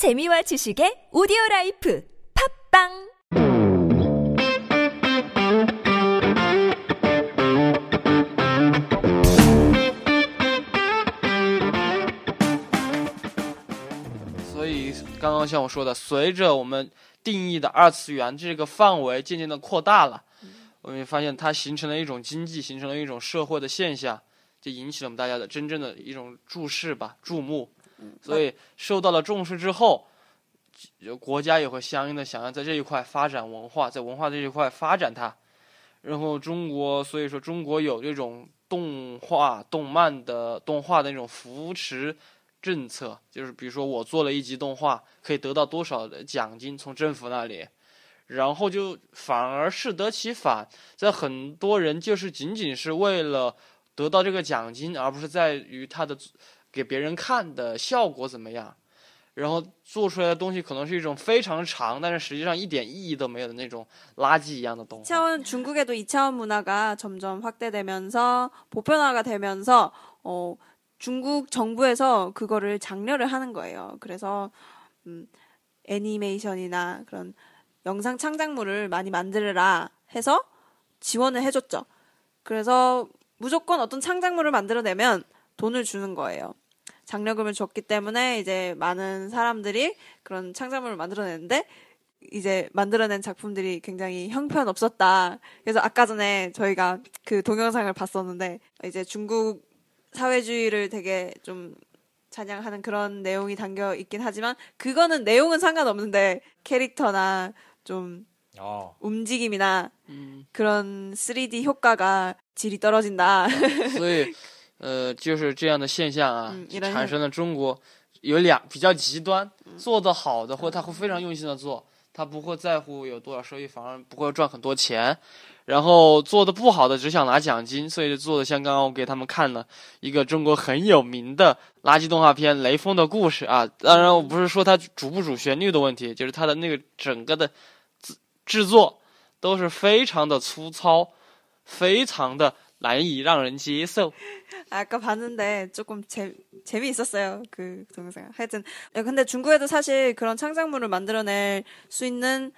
재미와 지식의 오디오 라이프 팝빵 “所以，刚刚像我说的，随着我们定义的二次元这个范围渐渐的扩大了，我们发现它形成了一种经济，形成了一种社会的现象，就引起了我们大家的真正的一种注视吧、注目。 所以受到了重视之后，国家也会相应的想要在这一块发展文化，在文化这一块发展它。然后中国，所以说中国有这种动画、动漫的动画的那种扶持政策，就是比如说我做了一集动画，可以得到多少的奖金从政府那里，然后就反而适得其反，在很多人就是仅仅是为了得到这个奖金，而不是在于他的 给别人看的效果怎么样。然后做出来的东西可能是一种非常长，但是实际上一点意义都没有的那种垃圾一样的动画。 2차원 중국에도 2차원 문화가 점점 확대되면서 보편화가 되면서 어, 중국 정부에서 그거를 장려를 하는 거예요. 그래서 음, 애니메이션이나 그런 영상 창작물을 많이 만들어라 해서 지원을 해줬죠. 그래서 무조건 어떤 창작물을 만들어내면 돈을 주는 거예요. 장려금을 줬기 때문에 이제 많은 사람들이 그런 창작물을 만들어내는데 이제 만들어낸 작품들이 굉장히 형편없었다. 그래서 아까 전에 저희가 그 동영상을 봤었는데 이제 중국 사회주의를 되게 좀 찬양하는 그런 내용이 담겨 있긴 하지만 그거는 내용은 상관없는데 캐릭터나 좀 어. 움직임이나 嗯， 그런 3D 효과가 질이 떨어진다. 呃，就是这样的现象啊嗯，产生了中国有两比较极端，做得好的或他会非常用心的做，他不会在乎有多少收益，反而不会赚很多钱。然后做的不好的只想拿奖金，所以就做的像刚刚我给他们看了一个中国很有名的垃圾动画片《雷锋的故事》啊。当然，我不是说它主不主旋律的问题，就是它的那个整个的制制作都是非常的粗糙，非常的 라이 랑 지소 아까 봤는데 조금 재, 재미있었어요. 그 동영상. 하여튼. 네, 근데 중국에도 사실 그런 창작물을 만들어낼 수 있는,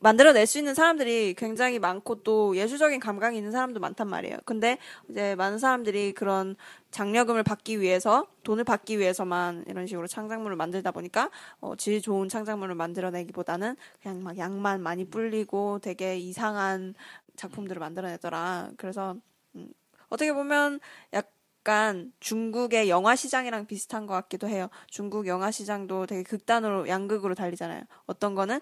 만들어낼 수 있는 사람들이 굉장히 많고 또 예술적인 감각이 있는 사람도 많단 말이에요. 근데 이제 많은 사람들이 그런 장려금을 받기 위해서, 돈을 받기 위해서만 이런 식으로 창작물을 만들다 보니까 어, 질 좋은 창작물을 만들어내기보다는 그냥 막 양만 많이 불리고 되게 이상한 작품들을 만들어내더라. 그래서 음, 어떻게 보면 약간 중국의 영화 시장이랑 비슷한 것 같기도 해요. 중국 영화 시장도 되게 극단으로 양극으로 달리잖아요. 어떤 거는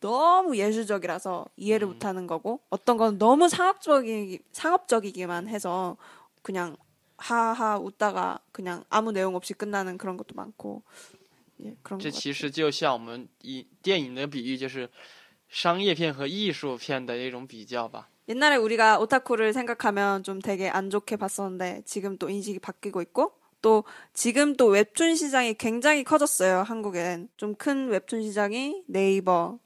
너무 예술적이라서 이해를 못하는 거고, 어떤 거는 너무 상업적이 상업적이기만 해서 그냥 하하 웃다가 그냥 아무 내용 없이 끝나는 그런 것도 많고, 예, 그런 这 것 其 같아요. 实就像我们以电影的比喻，就是商业片和艺术片的一种比较吧。 옛날에 우리가 오타쿠를 생각하면 좀 되게 안 좋게 봤었는데 지금 또 인식이 바뀌고 있고 또 지금 또 웹툰 시장이 굉장히 커졌어요. 한국엔 좀 큰 웹툰 시장이 네이버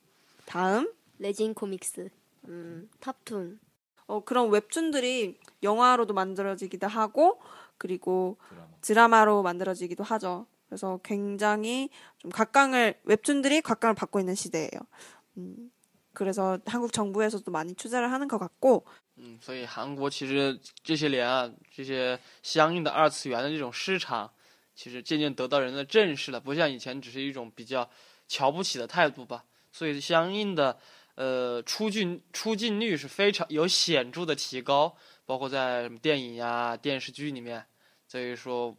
다음 레진 코믹스, 음, 탑툰, 어, 그런 웹툰들이 영화로도 만들어지기도 하고 그리고 드라마 로 만들어지기도 하죠. 그래서 굉장히 좀 각광을 웹툰들이 각광을 받고 있는 시대예요. 음, 그래서 한국 정부에서도 많이 투자를 하는 것 같고 嗯，所以韩国其实这些年啊，这些相应的二次元的这种市场，其实渐渐得到人的正视了，不像以前只是一种比较瞧不起的态度吧。所以相应的呃出镜出镜率是非常有显著的提高，包括在什么电影呀、电视剧里面。所以说，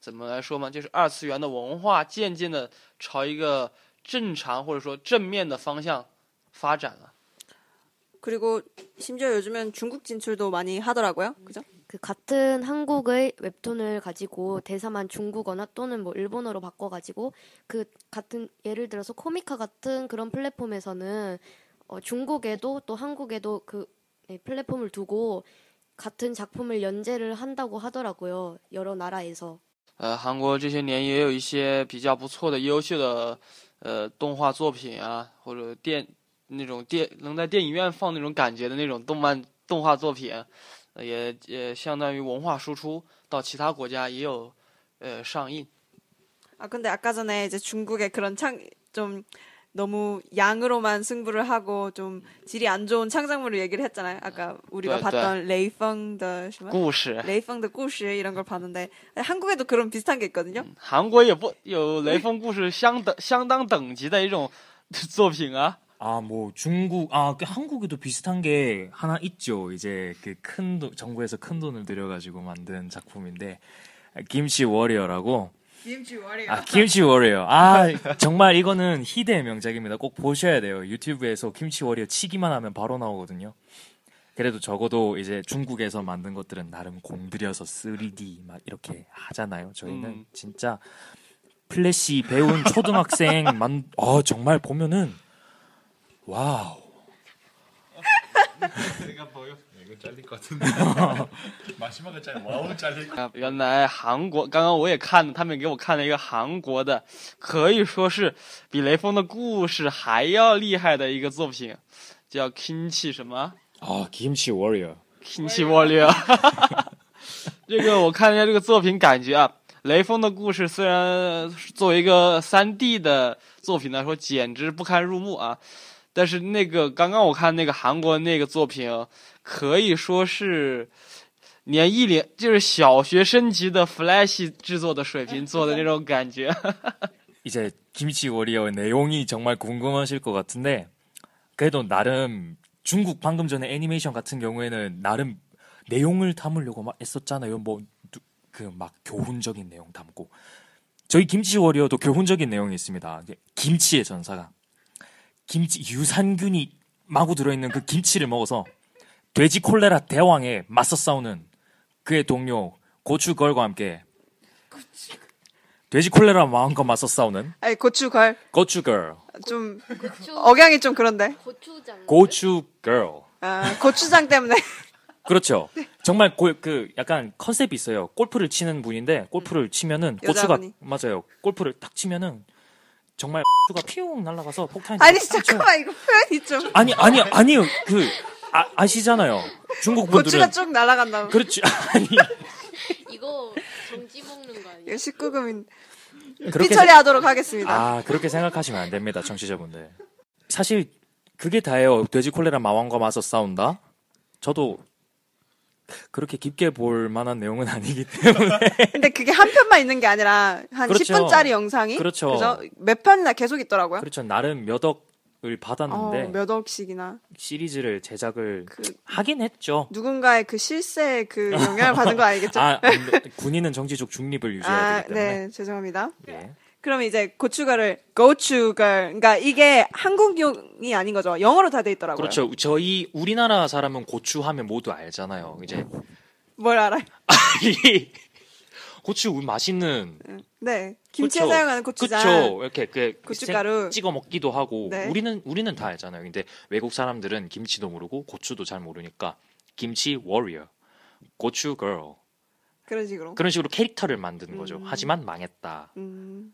怎么来说嘛，就是二次元的文化渐渐的朝一个正常或者说正面的方向 发展了。 그리고 심지어 요즘엔 중국 진출도 많이 하더라고요. 그죠? 그 같은 한국의 웹툰을 가지고 대사만 중국어나 또는 뭐 일본어로 바꿔가지고 그 같은 예를 들어서 코미카 같은 그런 플랫폼에서는 어, 중국에도 또 한국에도 그 네, 플랫폼을 두고 같은 작품을 연재를 한다고 하더라고요. 여러 나라에서. 呃，韩国这些年也有一些比较不错的、优秀的呃动画作品啊，或者电 那种电能在电影院放那种感觉的那种动漫动画作品，呃也也相当于文化输出到其他国家也有呃上映。 아 근데 아까 전에 이제 중국의 그런 창 좀 너무 양으로만 승부를 하고 좀 질이 안 좋은 창작물을 얘기를 했잖아요. 아까 우리가 네, 봤던 레이펑의 什么故事， 레이펑의 故事 이런 걸 봤는데 한국에도 그런 비슷한 게 있거든요. 韩国也不有雷锋故事相等相当等级的一种作品啊。 아, 뭐 중국 아, 그 한국에도 비슷한 게 하나 있죠. 이제 그큰 돈, 정부에서 큰 돈을 들여 가지고 만든 작품인데 김치 Warrior라고 김치 Warrior. 아, 김치 Warrior. 아, 정말 이거는 희대의 명작입니다. 꼭 보셔야 돼요. 유튜브에서 김치 Warrior 치기만 하면 바로 나오거든요. 그래도 적어도 이제 중국에서 만든 것들은 나름 공들여서 3D 막 이렇게 하잖아요. 저희는 음. 진짜 플래시 배운 초등학생 만, 어, 정말 보면은 와우. 내가 보여. 이거 잘릴 것 같은데. 마지막에 잘 와우 잘릴 것. 啊，原来韩国刚刚我也看了，他们给我看了一个韩国的，可以说是比雷锋的故事还要厉害的一个作品，叫 Kimchi 什么 아, 김치 워리어. Kimchi Warrior。这个我看了一下这个作品，感觉啊，雷锋的故事虽然作为一个三 D 的作品来说，简直不堪入目啊， 但是那个刚刚我看那个韩国那个作品，可以说是。连一连就是小学生级的 Flash 制作的水平做的那种感觉， 이제 김치 워리어 내용이 정말 궁금하실 것 같은데 그래도 나름 중국 방금 전에 애니메이션 같은 경우에는 나름 내용을 담으려고 막 애썼잖아요. 뭐 그 막 교훈적인 내용 담고 저희 김치 워리어도 교훈적인 내용이 있습니다. 이제 김치의 전사가 김치 유산균이 마구 들어있는 그 김치를 먹어서 돼지 콜레라 대왕에 맞서 싸우는 그의 동료 고추걸과 함께 돼지 콜레라 마왕과 맞서 싸우는 아니 고추걸 고추걸 좀 고추, 억양이 좀 그런데. 고추장. 고추걸 아, 고추장 때문에. 그렇죠. 정말 고, 그 약간 컨셉이 있어요. 골프를 치는 분인데 골프를 치면은 고추가 여자분이. 맞아요. 골프를 딱 치면은 정말 고추가 피웅 날아가서 폭탄이 아니. 잠깐만 이거 표현이 좀 아니 아니 아니요 그 아, 아시잖아요. 중국 분들은 고추가 쭉 날아간다고. 그렇지 아니 이거 정지 먹는 거? 이거 19금인 그렇게 삐처리하도록 하겠습니다. 아 그렇게 생각하시면 안 됩니다, 청취자분들. 사실 그게 다예요. 돼지 콜레라 마왕과 맞서 싸운다. 저도 그렇게 깊게 볼 만한 내용은 아니기 때문에 근데 그게 한 편만 있는 게 아니라 한 그렇죠. 10분짜리 영상이 그렇죠. 그래서 몇 편이나 계속 있더라고요. 그렇죠. 나름 몇 억을 받았는데 어, 몇 억씩이나 시리즈를 제작을 그 하긴 했죠. 누군가의 그 실세 그 영향을 받은 거 아니겠죠? 아. 군인은 정치적 중립을 유지해야 아, 되기 때문에. 네, 죄송합니다. 예. 그럼 이제 고추가를 고추가 그러니까 이게 한국용이 아닌 거죠. 영어로 다 돼 있더라고요. 그렇죠. 저희 우리나라 사람은 고추 하면 모두 알잖아요. 이제 뭘 알아요? 이 고추 맛있는 네, 김치에 그쵸. 사용하는 고추장. 그렇죠. 이렇게 그 고춧가루. 생- 찍어 먹기도 하고 네. 우리는 우리는 다 알잖아요. 근데 외국 사람들은 김치도 모르고 고추도 잘 모르니까 김치 워리어, 고추 걸 그런 식으로. 그런 식으로 캐릭터를 만드는 거죠. 음. 하지만 망했다. 음,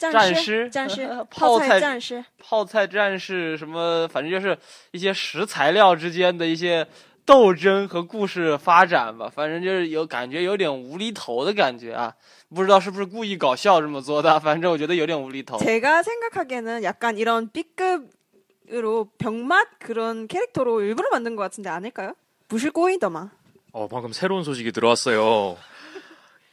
战士士战士泡泡菜菜战士。泡菜战士什么，反正就是一些食材料之间的一些斗争和故事发展吧。反正就是有感觉有点无厘头的感觉啊，不知道是不是故意搞笑这么做的，反正我觉得有点无厘头。 제가 생각하기에는 약간 이런 B급으로 병맛 그런 캐릭터로 일부러 만든 것 같은데 아닐까요? 무실 꼬이더마. 어, 방금 새로운 소식이 들어왔어요.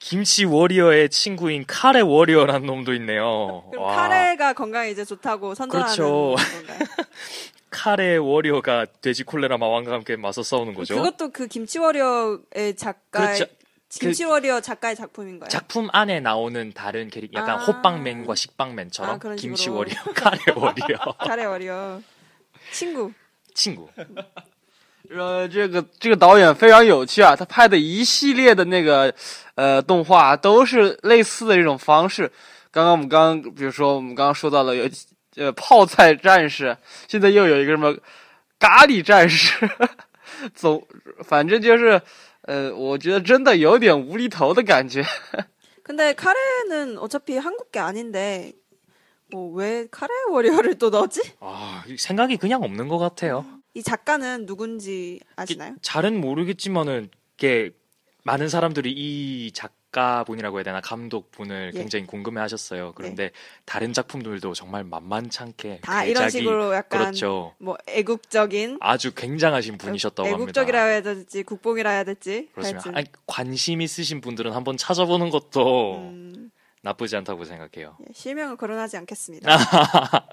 김치 Warrior의 친구인 카레 Warrior라는 놈도 있네요. 그럼 와, 카레가 건강에 이제 좋다고 선전하는 그렇죠. 건가요? 카레 Warrior가 돼지 콜레라 마왕과 함께 맞서 싸우는 거죠. 그것도 그 김치 Warrior의 작가의 그렇죠. 김치 Warrior 작가의 작품인 거예요. 작품 안에 나오는 다른 캐릭, 약간 아. 호빵맨과 식빵맨처럼 아, 김치. Warrior, 카레 Warrior 카레 Warrior 친구. 친구. 呃，这个这个导演非常有趣啊，他拍的一系列的那个呃动画都是类似的这种方式。刚刚我们刚刚比如说我们刚刚说到了有 呃泡菜战士，现在又有一个什么咖喱战士，总反正就是呃，我觉得真的有点无厘头的感觉。 근데 카레는 어차피 한국 게 아닌데 뭐 왜 카레 워리어를 또 넣었지? 아, 생각이 그냥 없는 것 같아요. 이 작가는 누군지 아시나요? 잘은 모르겠지만은 이게 많은 사람들이 이 작가분이라고 해야 되나 감독분을 예. 굉장히 궁금해하셨어요. 그런데 다른 작품들도 정말 만만찮게 다 이런 대작이- 식으로 약간 그렇죠. 뭐 애국적인 아주 굉장하신 분이셨다고 합니다. 애국적이라 해야 될지 국뽕이라 해야 될지 그렇습니다. 하여튼 아니, 관심 있으신 분들은 한번 찾아보는 것도 음, 나쁘지 않다고 생각해요. 예, 실명을 거론하지 않겠습니다.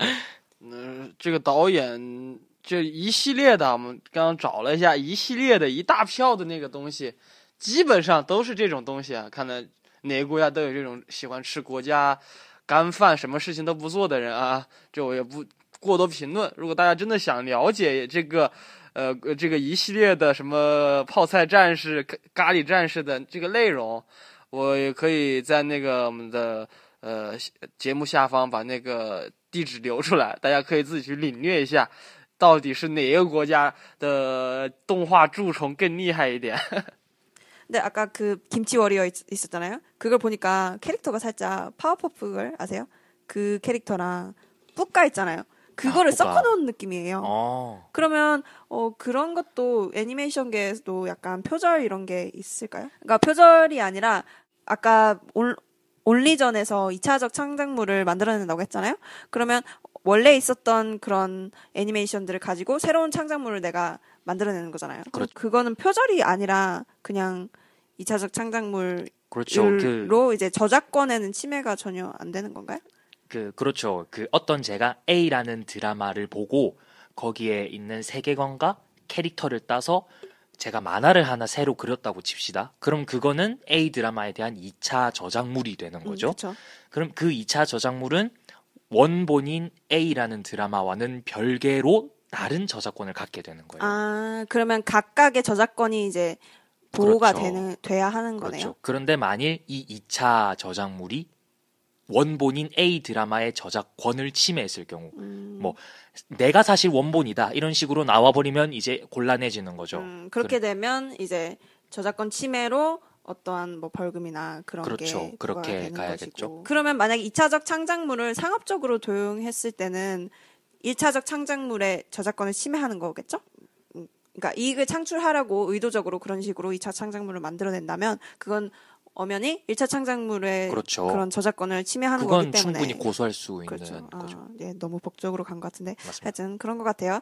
嗯、这个导演 这一系列的，我们刚刚找了一下，一系列的一大票的那个东西，基本上都是这种东西啊。看来哪个国家都有这种喜欢吃国家干饭、什么事情都不做的人啊。这我也不过多评论。如果大家真的想了解这个，呃，这个一系列的什么泡菜战士、咖咖喱战士的这个内容，我也可以在那个我们的呃节目下方把那个地址留出来，大家可以自己去领略一下，到底是哪个国家的动画蛀虫更厉害一点。 근데 아까 그 김치 워리어 있, 있었잖아요. 그걸 보니까 캐릭터가 살짝 파워퍼프걸 아세요? 그 캐릭터랑 뿌까 있잖아요. 그거를 아, 뿌까. 섞어놓은 느낌이에요. 어, 그러면 어 그런 것도 애니메이션계에서도 약간 표절 이런 게 있을까요? 그러니까 표절이 아니라 아까 올 온리전에서 2차적 창작물을 만들어낸다고 했잖아요. 그러면 원래 있었던 그런 애니메이션들을 가지고 새로운 창작물을 내가 만들어내는 거잖아요. 그렇죠. 그거는 표절이 아니라 그냥 2차적 창작물로 그렇죠. 그, 이제 저작권에는 침해가 전혀 안 되는 건가요? 그, 그렇죠. 그 어떤 제가 A라는 드라마를 보고 거기에 있는 세계관과 캐릭터를 따서 제가 만화를 하나 새로 그렸다고 칩시다. 그럼 그거는 A 드라마에 대한 2차 저작물이 되는 거죠. 그렇죠. 그럼 그 2차 저작물은 원본인 A라는 드라마와는 별개로 다른 저작권을 갖게 되는 거예요. 아, 그러면 각각의 저작권이 이제 보호가 그렇죠. 되는 돼야 하는 거네요. 그렇죠. 그런데 만일 이 2차 저작물이 원본인 A 드라마의 저작권을 침해했을 경우, 음, 뭐 내가 사실 원본이다 이런 식으로 나와버리면 이제 곤란해지는 거죠. 음, 그렇게 되면 이제 저작권 침해로 어떠한 뭐 벌금이나 그런 그렇죠. 게 그렇게 되는 가야겠죠. 것이고. 그러면 만약에 2차적 창작물을 상업적으로 도용했을 때는 1차적 창작물의 저작권을 침해하는 거겠죠? 음, 그러니까 이익을 창출하려고 의도적으로 그런 식으로 2차 창작물을 만들어낸다면 그건 엄연히 1차 창작물의 그렇죠. 런 저작권을 침해하는 거기 때문에 충분히 고소할 수 있는 그렇죠. 거죠. 아, 예, 너무 법적으로 간 것 같은데 맞습니다. 하여튼 그런 것 같아요.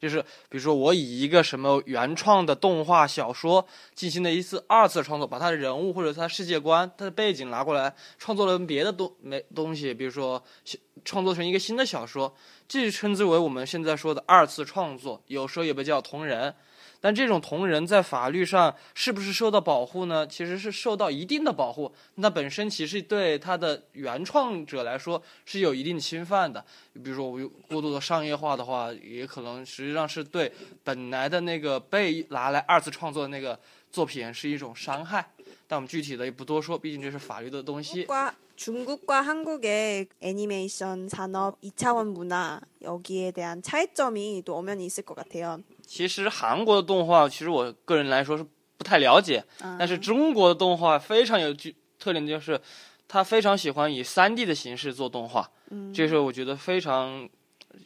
就是比如说，我以一个什么原创的动画小说进行了一次二次创作，把他的人物或者他世界观、他的背景拿过来，创作了别的东没东西，比如说创作成一个新的小说，这就称之为我们现在说的二次创作，有时候也被叫同人。但这种同人在法律上是不是受到保护呢？其实是受到一定的保护。那本身其实对它的原创者来说是有一定侵犯的。比如说，我过度的商业化的话，也可能实际上是对本来的那个被拿来二次创作的那个作品是一种伤害。但我们具体的也不多说，毕竟这是法律的东西。 중국과 중국과 한국의 애니메이션 산업 2차원 문화 여기에 대한 차이점이 또 엄연히 있을 것 같아요. 其实韩国的动画，其实我个人来说是不太了解，啊但是中国的动画非常有具特点，就是他非常喜欢以3 D 的形式做动画，嗯这是我觉得非常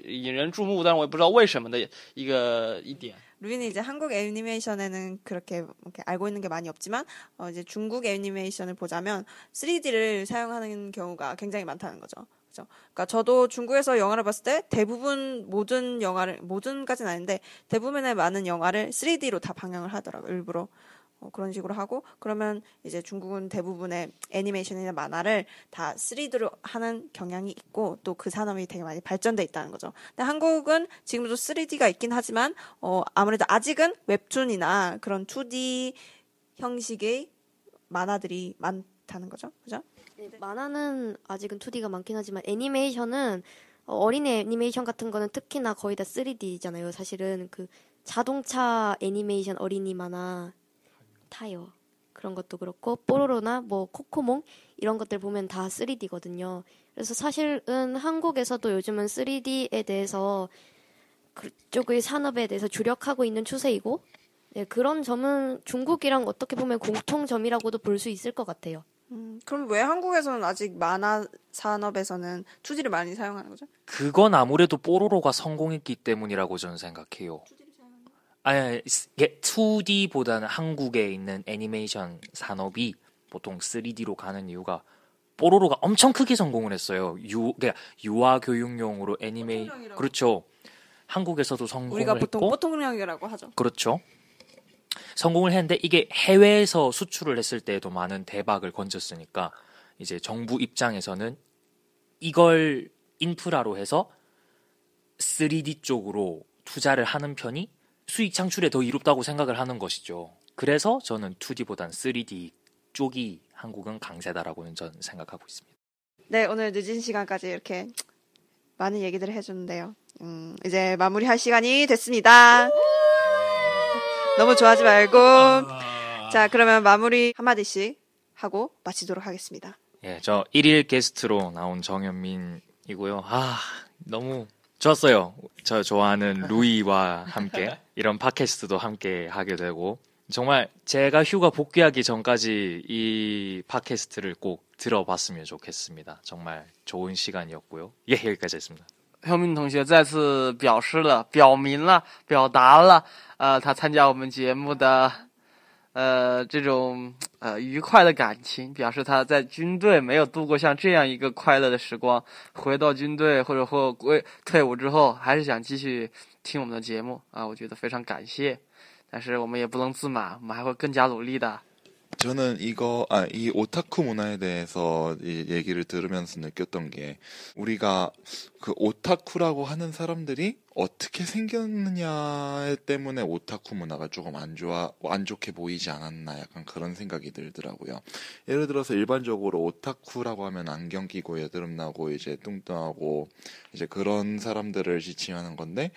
引人注目，但是我也不知道为什么的一个一点。 루이는 이제 한국 애니메이션에는 그렇게 이렇게 알고 있는 게 많이 없지만 어 이제 중국 애니메이션을 보자면 3D를 사용하는 경우가 굉장히 많다는 거죠. 그죠? 그러니까 저도 중국에서 영화를 봤을 때 대부분 모든 영화를 모든까지는 아닌데 대부분의 많은 영화를 3D로 다 방영을 하더라고요. 일부러 어, 그런 식으로 하고 그러면 이제 중국은 대부분의 애니메이션이나 만화를 다 3D로 하는 경향이 있고 또 그 산업이 되게 많이 발전돼 있다는 거죠. 근데 한국은 지금도 3D가 있긴 하지만 어 아무래도 아직은 웹툰이나 그런 2D 형식의 만화들이 많다는 거죠. 그죠? 네, 만화는 아직은 2D가 많긴 하지만 애니메이션은 어, 어린이 애니메이션 같은 거는 특히나 거의 다 3D잖아요. 사실은 그 자동차 애니메이션 어린이 만화 타요. 그런 것도 그렇고 뽀로로나 뭐 코코몽 이런 것들 보면 다 3D거든요. 그래서 사실은 한국에서도 요즘은 3D에 대해서 그쪽의 산업에 대해서 주력하고 있는 추세이고 네, 그런 점은 중국이랑 어떻게 보면 공통점이라고도 볼 수 있을 것 같아요. 음, 그럼 왜 한국에서는 아직 만화 산업에서는 2D를 많이 사용하는 거죠? 그건 아무래도 뽀로로가 성공했기 때문이라고 저는 생각해요. 아니, 이게 2D보다는 한국에 있는 애니메이션 산업이 보통 3D로 가는 이유가 뽀로로가 엄청 크게 성공을 했어요. 유, 그러니까 유아 교육용으로 애니메이. 그렇죠. 한국에서도 성공을 우리가 보통 했고 보통령이라고 하죠. 그렇죠. 성공을 했는데 이게 해외에서 수출을 했을 때에도 많은 대박을 건졌으니까 이제 정부 입장에서는 이걸 인프라로 해서 3D 쪽으로 투자를 하는 편이 수익 창출에 더 이롭다고 생각을 하는 것이죠. 그래서 저는 2D보단 3D 쪽이 한국은 강세다라고는 저는 생각하고 있습니다. 네, 오늘 늦은 시간까지 이렇게 많은 얘기들을 해줬는데요. 음, 이제 마무리할 시간이 됐습니다. 너무 좋아하지 말고. 자, 그러면 마무리 한마디씩 하고 마치도록 하겠습니다. 예, 저 1일 게스트로 나온 정현민이고요. 아, 너무 좋았어요. 저 좋아하는 루이와 함께 이런 팟캐스트도 함께 하게 되고 정말 제가 휴가 복귀하기 전까지 이 팟캐스트를 꼭 들어봤으면 좋겠습니다. 정말 좋은 시간이었고요. 예, 여기까지 했습니다. 현민同学再次表示了、表明了、表达了，呃，他参加我们节目的，呃，这种呃愉快的感情，表示他在军队没有度过像这样一个快乐的时光，回到军队或者或归退伍之后，还是想继续听我们的节目啊，我觉得非常感谢，但是我们也不能自满，我们还会更加努力的。 저는 이거 아 이 오타쿠 문화에 대해서 이 얘기를 들으면서 느꼈던 게 우리가 그 오타쿠라고 하는 사람들이 어떻게 생겼느냐 때문에 오타쿠 문화가 조금 안 좋아 안 좋게 보이지 않았나 약간 그런 생각이 들더라고요. 예를 들어서 일반적으로 오타쿠라고 하면 안경 끼고 여드름 나고 이제 뚱뚱하고 이제 그런 사람들을 지칭하는 건데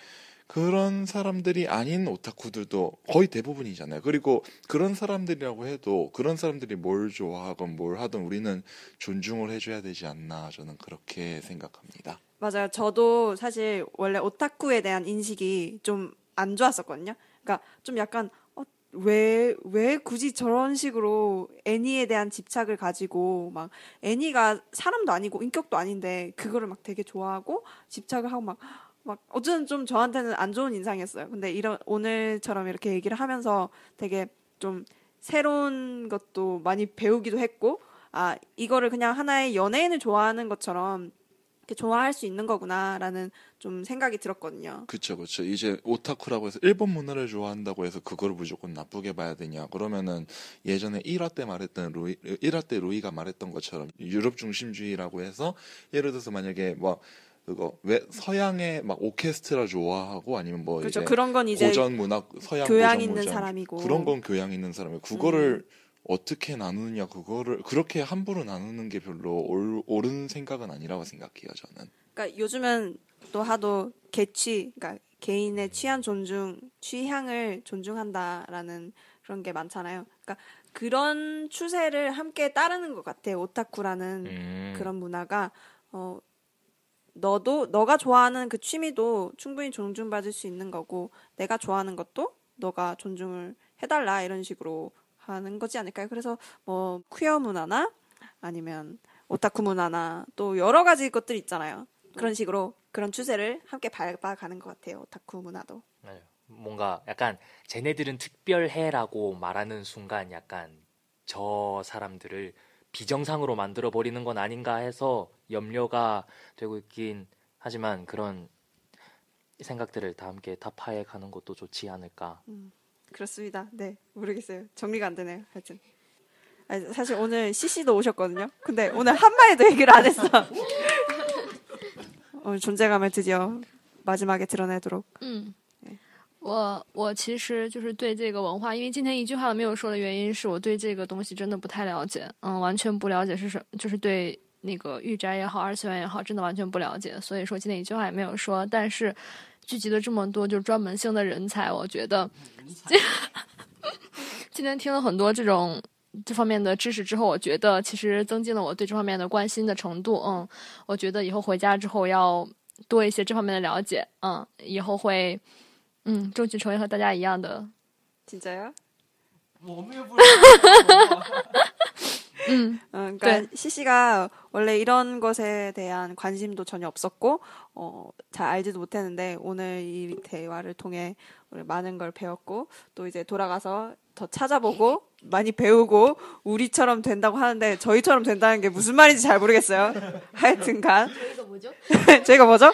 그런 사람들이 아닌 오타쿠들도 거의 대부분이잖아요. 그리고 그런 사람들이라고 해도 그런 사람들이 뭘 좋아하건 뭘 하든 우리는 존중을 해줘야 되지 않나 저는 그렇게 생각합니다. 맞아요. 저도 사실 원래 오타쿠에 대한 인식이 좀 안 좋았었거든요. 그러니까 좀 약간 어, 왜, 왜 굳이 저런 식으로 애니에 대한 집착을 가지고 막 애니가 사람도 아니고 인격도 아닌데 그거를 막 되게 좋아하고 집착을 하고 막 막 어쨌든 좀 저한테는 안 좋은 인상이었어요. 근데 이런 오늘처럼 이렇게 얘기를 하면서 되게 좀 새로운 것도 많이 배우기도 했고 아 이거를 그냥 하나의 연예인을 좋아하는 것처럼 이렇게 좋아할 수 있는 거구나라는 좀 생각이 들었거든요. 그쵸, 그쵸. 이제 오타쿠라고 해서 일본 문화를 좋아한다고 해서 그거를 무조건 나쁘게 봐야 되냐. 그러면은 예전에 1화 때 말했던 루이, 1화 때 루이가 말했던 것처럼 유럽 중심주의라고 해서 예를 들어서 만약에 뭐 그거 왜 서양의 막 오케스트라 좋아하고 아니면 뭐 그렇죠. 이제 그런 건 이제 고전 문학 서양 교양 있는 문학 사람이고. 그런 건 교양 있는 사람이 그거를 어떻게 나누느냐 그거를 그렇게 함부로 나누는 게 별로 옳, 옳은 생각은 아니라고 생각해요 저는 그러니까 요즘은 또 하도 개취, 그러니까 개인의 취향 존중, 취향을 존중한다라는 그런 게 많잖아요. 그러니까 그런 추세를 함께 따르는 것 같아요. 오타쿠라는 음, 그런 문화가 어 너도 너가 좋아하는 그 취미도 충분히 존중받을 수 있는 거고 내가 좋아하는 것도 너가 존중을 해달라 이런 식으로 하는 거지 않을까요? 그래서 뭐 퀴어 문화나 아니면 오타쿠 문화나 또 여러 가지 것들 있잖아요. 그런 식으로 그런 추세를 함께 밟아가는 것 같아요. 오타쿠 문화도. 뭔가 약간 쟤네들은 특별해라고 말하는 순간 약간 저 사람들을 비정상으로 만들어 버리는 건 아닌가 해서 염려가 되고 있긴 하지만 그런 생각들을 다 함께 타파해 가는 것도 좋지 않을까. 그렇습니다. 네, 모르겠어요. 정리가 안 되네요. 하여튼. 아니, 사실 오늘 CC도 오셨거든요. 근데 오늘 한 마디도 얘기를 안 했어. 오늘 존재감을 드디어 마지막에 드러내도록. 嗯，我我其实就是对这个文化，因为今天一句话都没有说的原因是我对这个东西真的不太了解，嗯，完全不了解是什么，就是对那个御宅也好，二次元也好，真的完全不了解，所以说今天一句话也没有说。但是聚集了这么多就专门性的人才，我觉得 今天听了很多这种。这方面的知识之后，我觉得其实增进了我对这方面的关心的程度。嗯，我觉得以后回家之后要多一些这方面的了解。嗯，以后会 嗯争取成为和大家一样的。 진짜요? 我们又不是。 음, 어, 그러니까 네. CC가 원래 이런 것에 대한 관심도 전혀 없었고 어, 잘 알지도 못했는데 오늘 이 대화를 통해 우리 많은 걸 배웠고 또 이제 돌아가서 더 찾아보고 많이 배우고 우리처럼 된다고 하는데 저희처럼 된다는 게 무슨 말인지 잘 모르겠어요. 하여튼간 저희가 뭐죠? 저희가 뭐죠?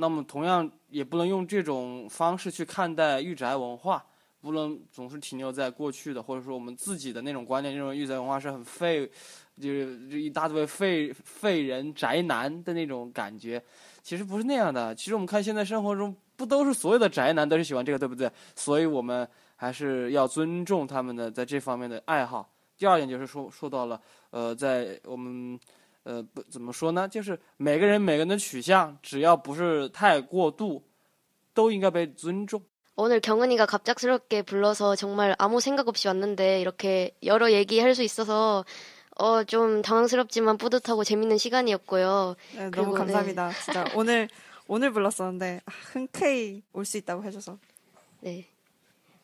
那么同样也不能用这种方式去看待御宅文化，不能总是停留在过去的，或者说我们自己的那种观念，认为御宅文化是很废，就是就一大堆废废人宅男的那种感觉。其实不是那样的。其实我们看现在生活中，不都是所有的宅男都是喜欢这个，对不对？所以我们还是要尊重他们的在这方面的爱好。第二点就是说说到了，呃，在我们呃不怎么说呢？就是每个人每个人的取向，只要不是太过度，都应该被尊重。 오늘 경은이가 갑작스럽게 불러서 정말 아무 생각 없이 왔는데 이렇게 여러 얘기할 수 있어서 어, 좀 당황스럽지만 뿌듯하고 재밌는 시간이었고요. 네, 그리고, 너무 감사합니다. 진짜 오늘 오늘 불렀었는데 아, 흔쾌히 올 수 있다고 해줘서 네.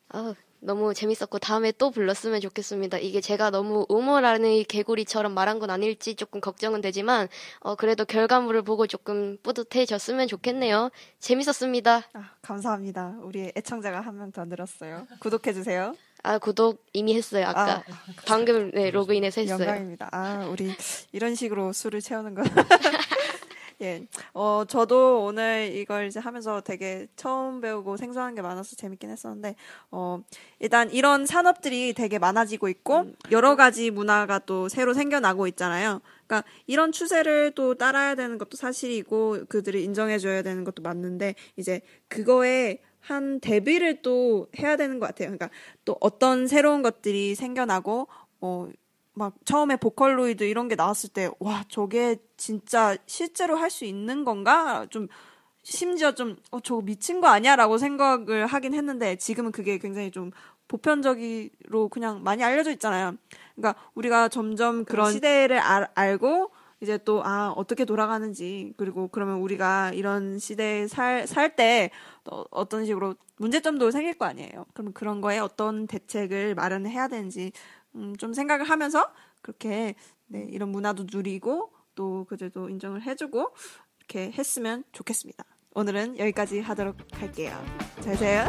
아우, 너무 재밌었고 다음에 또 불렀으면 좋겠습니다. 이게 제가 너무 우물안의 개구리처럼 말한 건 아닐지 조금 걱정은 되지만 어, 그래도 결과물을 보고 조금 뿌듯해졌으면 좋겠네요. 재밌었습니다. 아, 감사합니다. 우리 애청자가 한 명 더 늘었어요. 구독해 주세요. 아 구독 이미 했어요. 아까 아, 방금 네, 로그인해서 했어요. 영광입니다. 아 우리 이런 식으로 술을 채우는 거. 예, 어 저도 오늘 이걸 이제 하면서 되게 처음 배우고 생소한 게 많아서 재밌긴 했었는데 어 일단 이런 산업들이 되게 많아지고 있고 여러 가지 문화가 또 새로 생겨나고 있잖아요. 그러니까 이런 추세를 또 따라야 되는 것도 사실이고 그들을 인정해줘야 되는 것도 맞는데 이제 그거에 한 대비를 또 해야 되는 것 같아요. 그러니까 또 어떤 새로운 것들이 생겨나고 어. 막 처음에 보컬로이드 이런 게 나왔을 때 와 저게 진짜 실제로 할 수 있는 건가 좀 심지어 좀 어 저거 미친 거 아니야라고 생각을 하긴 했는데 지금은 그게 굉장히 좀 보편적으로 그냥 많이 알려져 있잖아요. 그러니까 우리가 점점 그런 시대를 알, 알고 이제 또 아 어떻게 돌아가는지 그리고 그러면 우리가 이런 시대에 살때 어떤 식으로 문제점도 생길 거 아니에요. 그러면 그런 거에 어떤 대책을 마련해야 되는지 음, 좀 생각을 하면서 그렇게 네, 이런 문화도 누리고 또 그들도 인정을 해주고 이렇게 했으면 좋겠습니다. 오늘은 여기까지 하도록 할게요. 잘 세요.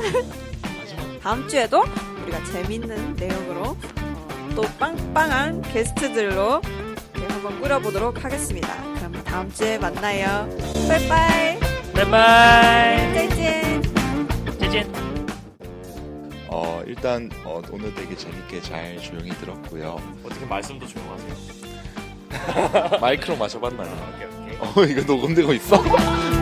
다음 주에도 우리가 재밌는 내용으로 어, 또 빵빵한 게스트들로 한번 꾸려보도록 하겠습니다. 그럼 다음 주에 만나요. 빠이빠이. 빠이빠이. 짜잔. 짜잔. 어, 일단 어, 오늘 되게 재밌게 잘 조용히 들었고요. 어떻게 말씀도 조용하세요? 마이크로 마셔봤나요? 오케이 오케이. 어, 이거 녹음되고 있어?